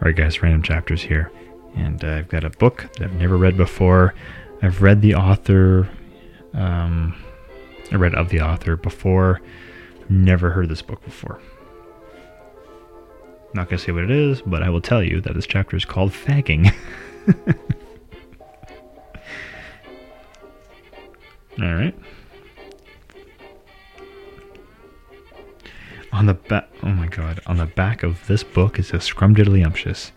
Alright, guys, random chapters here. And uh, I've got a book that I've never read before. I've read the author, um, I read of the author before. Never heard this book before. Not to say what it is, but I will tell you that this chapter is called Fagging. All right. On the back, oh my god, on the back of this book is a scrumdiddlyumptious.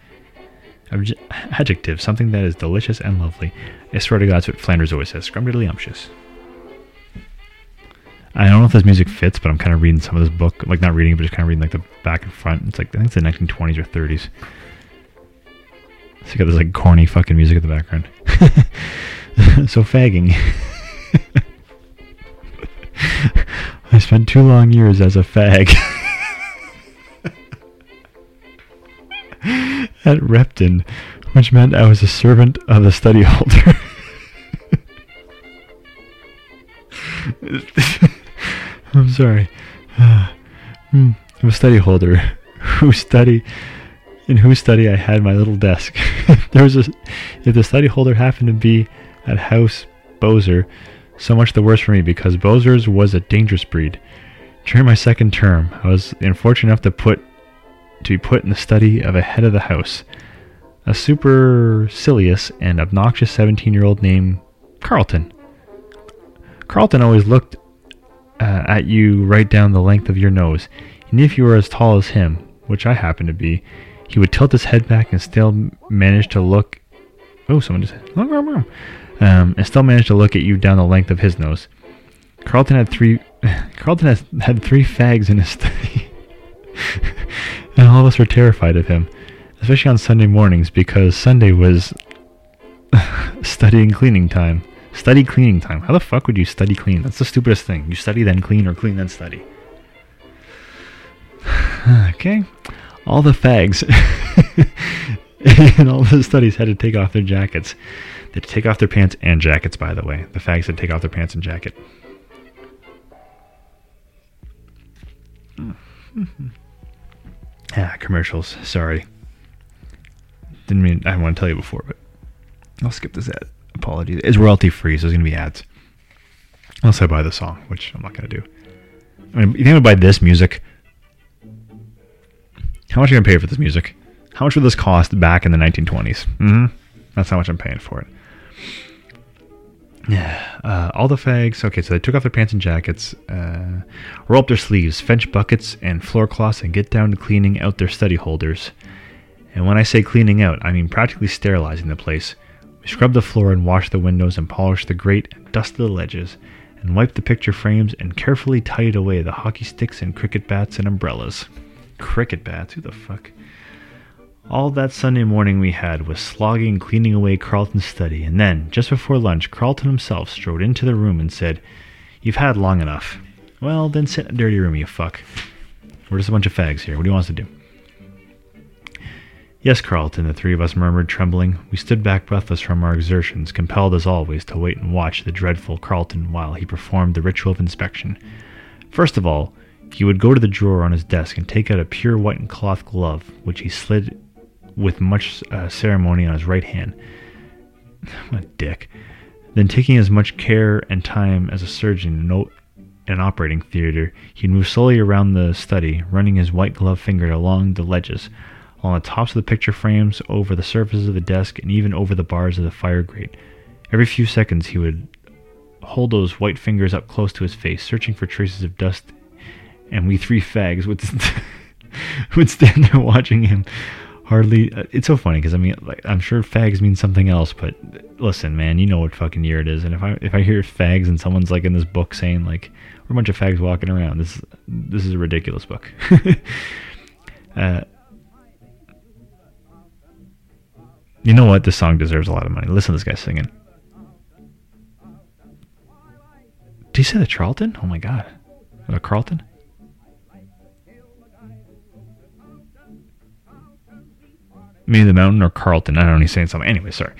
Adjective, something that is delicious and lovely. I swear to God, that's what Flanders always says. Scrumdiddlyumptious. I don't know if this music fits, but I'm kind of reading some of this book, like not reading, but just kind of reading like the back and front. It's like I think it's the 1920s or 30s. So you got this like corny fucking music in the background. so fagging. spent two long years as a fag at Repton, which meant I was a servant of the study holder. I'm sorry. Hmm, I'm a study holder who study in whose study I had my little desk. there was a if the study holder happened to be at House Boazer, so much the worse for me because Boazer's was a dangerous breed. During my second term, I was unfortunate enough to put to be put in the study of a head of the house, a supercilious and obnoxious 17-year-old named Carlton. Carlton always looked uh, at you right down the length of your nose, and if you were as tall as him, which I happen to be, he would tilt his head back and still manage to look. Oh, someone just said, um, and still managed to look at you down the length of his nose. Carlton had three. Carlton has had three fags in his study, and all of us were terrified of him, especially on Sunday mornings because Sunday was studying cleaning time. Study cleaning time. How the fuck would you study clean? That's the stupidest thing. You study then clean or clean then study. okay. All the fags in all the studies had to take off their jackets. They had to take off their pants and jackets, by the way. The fags had to take off their pants and jacket. ah, commercials. Sorry. Didn't mean I want to tell you before, but I'll skip this ad. Apologies. It's royalty free, so there's gonna be ads. Unless I buy the song, which I'm not gonna do. I mean, you think I buy this music? How much are you gonna pay for this music? How much would this cost back in the 1920s? Mm-hmm. That's how much I'm paying for it. Yeah, uh, all the fags. Okay, so they took off their pants and jackets, uh, roll up their sleeves, fetch buckets and floor cloths, and get down to cleaning out their study holders. And when I say cleaning out, I mean practically sterilizing the place. We scrubbed the floor and washed the windows and polished the grate and dusted the ledges and wiped the picture frames and carefully tidied away the hockey sticks and cricket bats and umbrellas. Cricket bats? Who the fuck? All that Sunday morning we had was slogging cleaning away Carlton's study, and then, just before lunch, Carlton himself strode into the room and said, You've had long enough. Well, then sit in a dirty room, you fuck. We're just a bunch of fags here. What do you want us to do? Yes, Carlton, the three of us murmured, trembling. We stood back breathless from our exertions, compelled as always to wait and watch the dreadful Carlton while he performed the ritual of inspection. First of all, he would go to the drawer on his desk and take out a pure white cloth glove, which he slid with much uh, ceremony on his right hand. what a dick. Then, taking as much care and time as a surgeon in, an operating theater, he'd move slowly around the study, running his white gloved finger along the ledges, along the tops of the picture frames, over the surfaces of the desk, and even over the bars of the fire grate. Every few seconds, he would hold those white fingers up close to his face, searching for traces of dust, and we three fags would would stand there watching him. Hardly, uh, it's so funny because I mean, like, I'm sure fags means something else, but listen, man, you know what fucking year it is, and if I if I hear fags and someone's like in this book saying like we're a bunch of fags walking around, this this is a ridiculous book. uh, You know what? This song deserves a lot of money. Listen to this guy singing. Did he say the Charlton? Oh my god. the Carlton? Maybe the mountain or Carlton. I don't know. He's saying something. Anyway, sorry.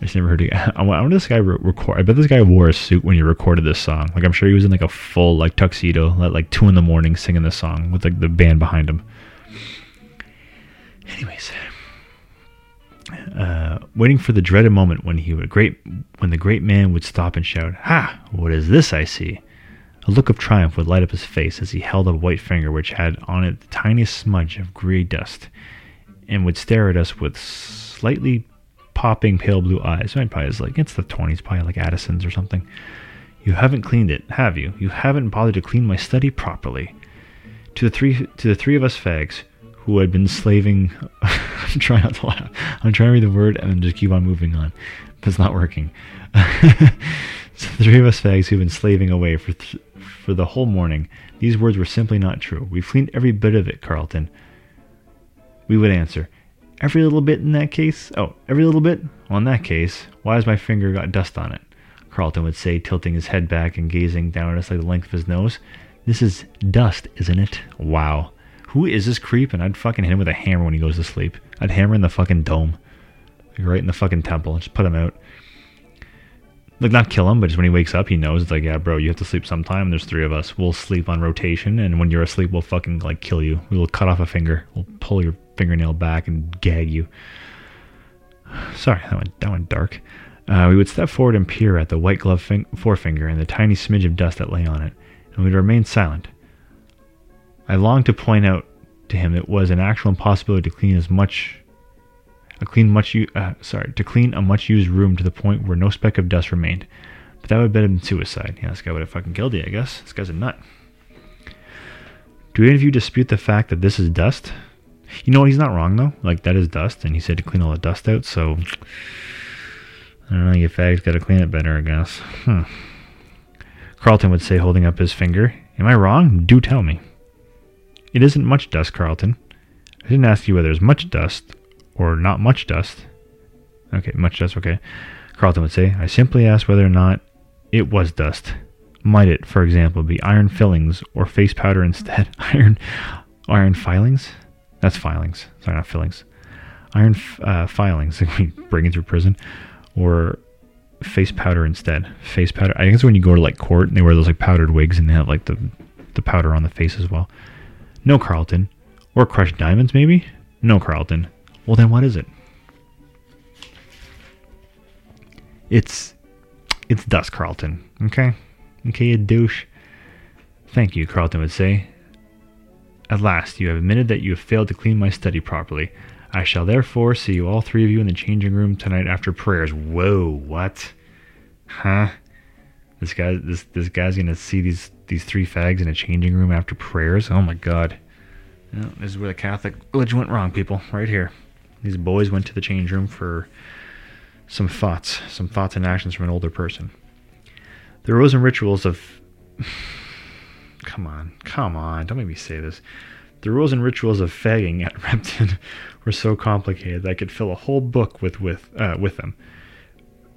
I just never heard it. I wonder this guy re- record. I bet this guy wore a suit when he recorded this song. Like I'm sure he was in like a full like tuxedo at like two in the morning singing this song with like the band behind him. Anyway, anyways, uh, waiting for the dreaded moment when he would great when the great man would stop and shout, "Ha! What is this I see?" A look of triumph would light up his face as he held a white finger which had on it the tiniest smudge of gray dust, and would stare at us with slightly popping pale blue eyes. Mine probably like it's the twenties, probably like Addison's or something. You haven't cleaned it, have you? You haven't bothered to clean my study properly. To the three to the three of us fags who had been slaving I'm trying not to laugh. I'm trying to read the word and then just keep on moving on. But it's not working. so the three of us fags who've been slaving away for th- for the whole morning, these words were simply not true. We've cleaned every bit of it, Carlton. We would answer, Every little bit in that case? Oh, every little bit? Well, in that case, why has my finger got dust on it? Carlton would say, tilting his head back and gazing down at us like the length of his nose. This is dust, isn't it? Wow. Who is this creep? And I'd fucking hit him with a hammer when he goes to sleep. I'd hammer in the fucking dome. Like right in the fucking temple. Just put him out like not kill him, but just when he wakes up, he knows it's like, yeah, bro, you have to sleep sometime. there's three of us. We'll sleep on rotation, and when you're asleep, we'll fucking like kill you. We will cut off a finger. We'll pull your fingernail back and gag you. Sorry, that went that went dark. Uh, we would step forward and peer at the white glove fin- forefinger and the tiny smidge of dust that lay on it, and we'd remain silent. I longed to point out to him it was an actual impossibility to clean as much a clean much u- uh, sorry to clean a much used room to the point where no speck of dust remained. But that would have been suicide. Yeah, this guy would have fucking killed you, I guess. This guy's a nut. Do any of you dispute the fact that this is dust? You know what? He's not wrong though. Like that is dust, and he said to clean all the dust out. So I don't know. You fags got to clean it better, I guess. Hmm. Carlton would say, holding up his finger. Am I wrong? Do tell me. It isn't much dust, Carlton. I didn't ask you whether it's much dust or not much dust. Okay, much dust, okay. Carlton would say, I simply asked whether or not it was dust. Might it, for example, be iron fillings or face powder instead? iron iron filings? That's filings. Sorry, not fillings. Iron uh, filings, like we bring through prison. Or face powder instead. Face powder. I guess when you go to like court and they wear those like powdered wigs and they have like the the powder on the face as well. No, Carlton. Or crushed diamonds, maybe? No, Carlton. Well, then what is it? It's it's dust, Carlton. Okay? Okay, you douche. Thank you, Carlton would say. At last, you have admitted that you have failed to clean my study properly. I shall therefore see you all three of you in the changing room tonight after prayers. Whoa, what? Huh? This guy this this guy's gonna see these these three fags in a changing room after prayers? Oh my god. this is where the Catholic religion went wrong, people. Right here. These boys went to the change room for some thoughts, some thoughts and actions from an older person. The rules and rituals of. Come on, come on, don't make me say this. The rules and rituals of fagging at Repton were so complicated that I could fill a whole book with with uh, with them.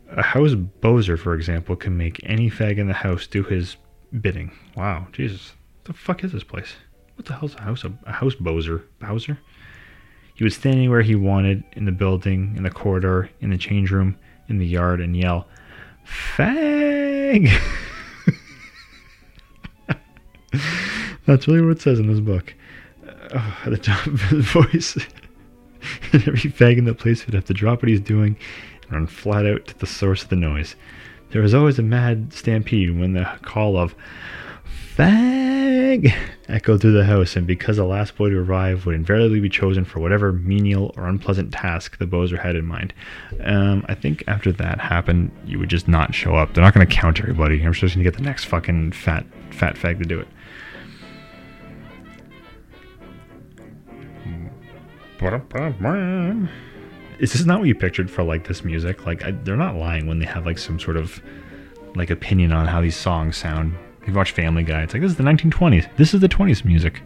A house boazer, for example, can make any fag in the house do his bidding. Wow, Jesus, what the fuck is this place? What the hell's a house? A, a house boazer? Bowser? He would stand anywhere he wanted in the building, in the corridor, in the change room, in the yard, and yell, Fag! That's really what it says in this book. Uh, at the top of his voice. every fag in the place would have to drop what he's doing and run flat out to the source of the noise. There was always a mad stampede when the call of Fag! echoed through the house, and because the last boy to arrive would invariably be chosen for whatever menial or unpleasant task the Boazer had in mind. Um, I think after that happened, you would just not show up. They're not going to count everybody. I'm just going to get the next fucking fat, fat fag to do it. Is this not what you pictured for like this music? Like I, they're not lying when they have like some sort of like opinion on how these songs sound. You watch Family Guy, it's like this is the 1920s. This is the 20s music.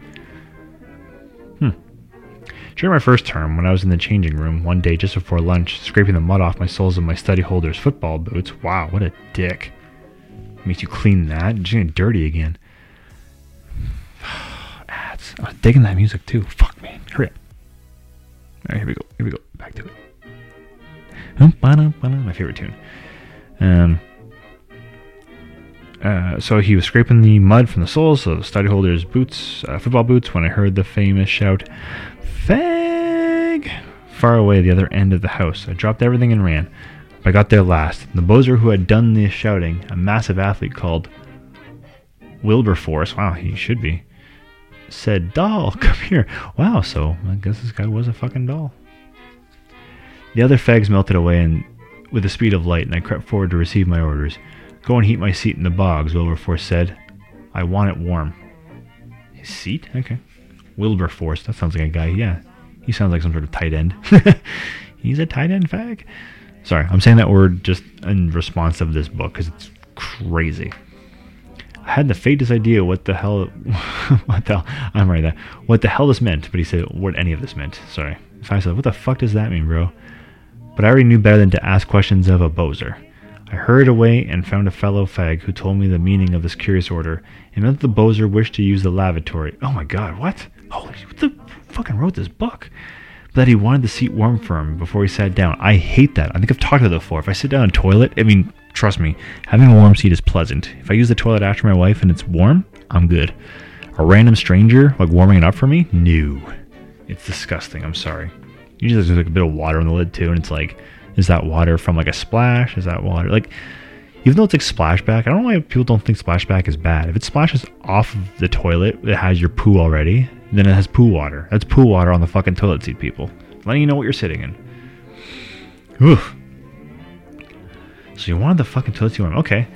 Hmm. During my first term, when I was in the changing room one day just before lunch, scraping the mud off my soles of my study holder's football boots. Wow, what a dick! Makes you clean that. It's getting dirty again. Ads. I was digging that music too. Fuck man, hurry up. All right, here we go. Here we go. Back to it. My favorite tune. Um. Uh, so he was scraping the mud from the soles of study holder's boots, uh, football boots, when I heard the famous shout, "Fag!" far away the other end of the house. I dropped everything and ran. But I got there last. The Boazer who had done the shouting, a massive athlete called Wilberforce, wow, he should be, said, Dahl, come here. Wow, so I guess this guy was a fucking doll. The other fags melted away and with the speed of light, and I crept forward to receive my orders. Go and heat my seat in the bogs, Wilberforce said. I want it warm. His seat? Okay. Wilberforce, that sounds like a guy, yeah. He sounds like some sort of tight end. He's a tight end fag. Sorry, I'm saying that word just in response of this book because it's crazy. I had the faintest idea what the hell, what the I'm right there, what the hell this meant, but he said what any of this meant. Sorry. If I said, what the fuck does that mean, bro? But I already knew better than to ask questions of a boazer. I hurried away and found a fellow fag who told me the meaning of this curious order. It meant that the boazer wished to use the lavatory. Oh my god, what? Holy, what the fucking wrote this book? That he wanted the seat warm for him before he sat down. I hate that. I think I've talked about it before. If I sit down in a toilet, I mean, trust me, having a warm seat is pleasant. If I use the toilet after my wife and it's warm, I'm good. A random stranger, like warming it up for me? No. It's disgusting. I'm sorry. Usually there's like a bit of water on the lid too, and it's like, is that water from like a splash? Is that water like? Even though it's like splashback, I don't know why people don't think splashback is bad. If it splashes off of the toilet, it has your poo already. Then it has poo water. That's poo water on the fucking toilet seat, people. Letting you know what you're sitting in. Oof. So you wanted the fucking toilet seat warm. Okay.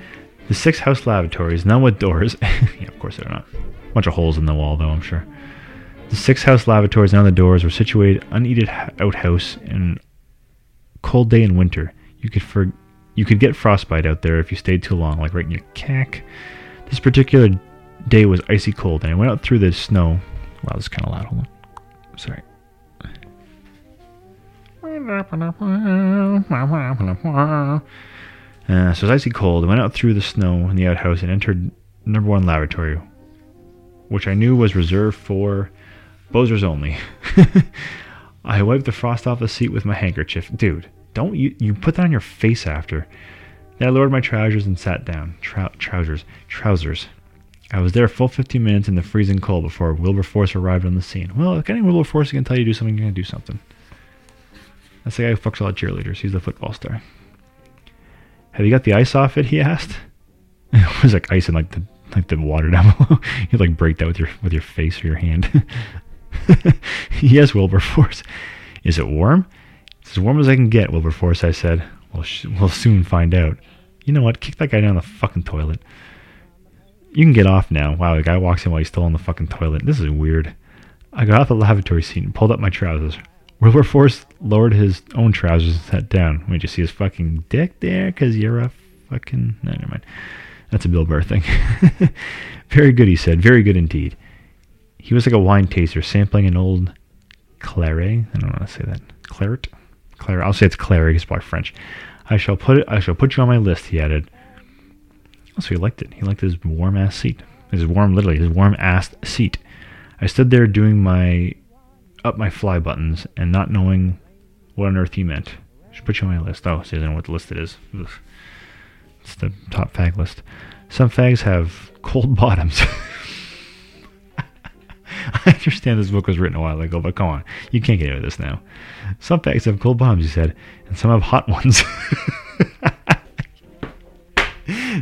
The six house lavatories, none with doors. yeah, of course they're not. A bunch of holes in the wall, though, I'm sure. The six house lavatories and the doors were situated unheated outhouse in cold day in winter. You could for you could get frostbite out there if you stayed too long, like right in your cack. This particular day was icy cold, and I went out through the snow. Wow, this is kind of loud. Hold on. Sorry. Uh, so it was icy cold. I went out through the snow in the outhouse and entered number one lavatory, which I knew was reserved for Boazers only. I wiped the frost off the seat with my handkerchief. Dude, don't you you put that on your face after. Then I lowered my trousers and sat down. Trou- trousers. Trousers. I was there full 15 minutes in the freezing cold before Wilberforce arrived on the scene. Well, if any Wilberforce can tell you to do something, you're going to do something. That's the guy who fucks all the cheerleaders. He's the football star. Have you got the ice off it? He asked. It was like ice in like the like the water down below. You'd like break that with your with your face or your hand. yes, Wilberforce. Is it warm? It's as warm as I can get, Wilberforce, I said. We'll, sh- we'll soon find out. You know what? Kick that guy down the fucking toilet. You can get off now. Wow, the guy walks in while he's still on the fucking toilet. This is weird. I got off the lavatory seat and pulled up my trousers. Wilberforce lowered his own trousers and sat down. Wait, you see his fucking dick there? Because you're a fucking... No, never mind. That's a Bill Burr thing. Very good, he said. Very good indeed. He was like a wine taster sampling an old claret. I don't how to say that. Claret? Claret. I'll say it's claret. It's probably French. I shall put it. I shall put you on my list. He added. So he liked it. He liked his warm ass seat. His warm, literally, his warm ass seat. I stood there doing my up my fly buttons and not knowing what on earth he meant. I should put you on my list. Oh, so doesn't know what the list it is. Ugh. It's the top fag list. Some fags have cold bottoms. I understand this book was written a while ago, but come on, you can't get into this now. Some fags have cold bottoms, he said, and some have hot ones.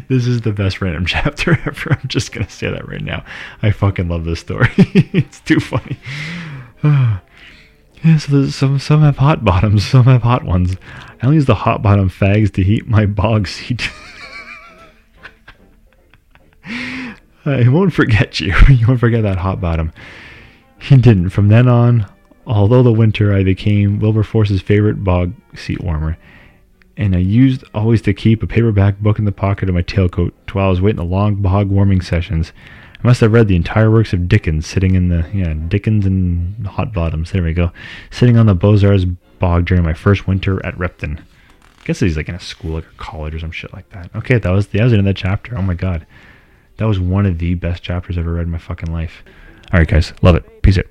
this is the best random chapter ever. I'm just gonna say that right now. I fucking love this story. it's too funny. yeah, so some some have hot bottoms, some have hot ones. I only use the hot bottom fags to heat my bog seat. I won't forget you. you won't forget that hot bottom. He didn't. From then on, although the winter, I became Wilberforce's favorite bog seat warmer. And I used always to keep a paperback book in the pocket of my tailcoat while I was waiting the long bog warming sessions. I must have read the entire works of Dickens sitting in the, yeah, Dickens and Hot Bottoms. There we go. Sitting on the Boazers' bog during my first winter at Repton. I guess he's like in a school, like a college or some shit like that. Okay, that was, that was the end of that chapter. Oh my god. That was one of the best chapters I've ever read in my fucking life. All right, guys. Love it. Peace out.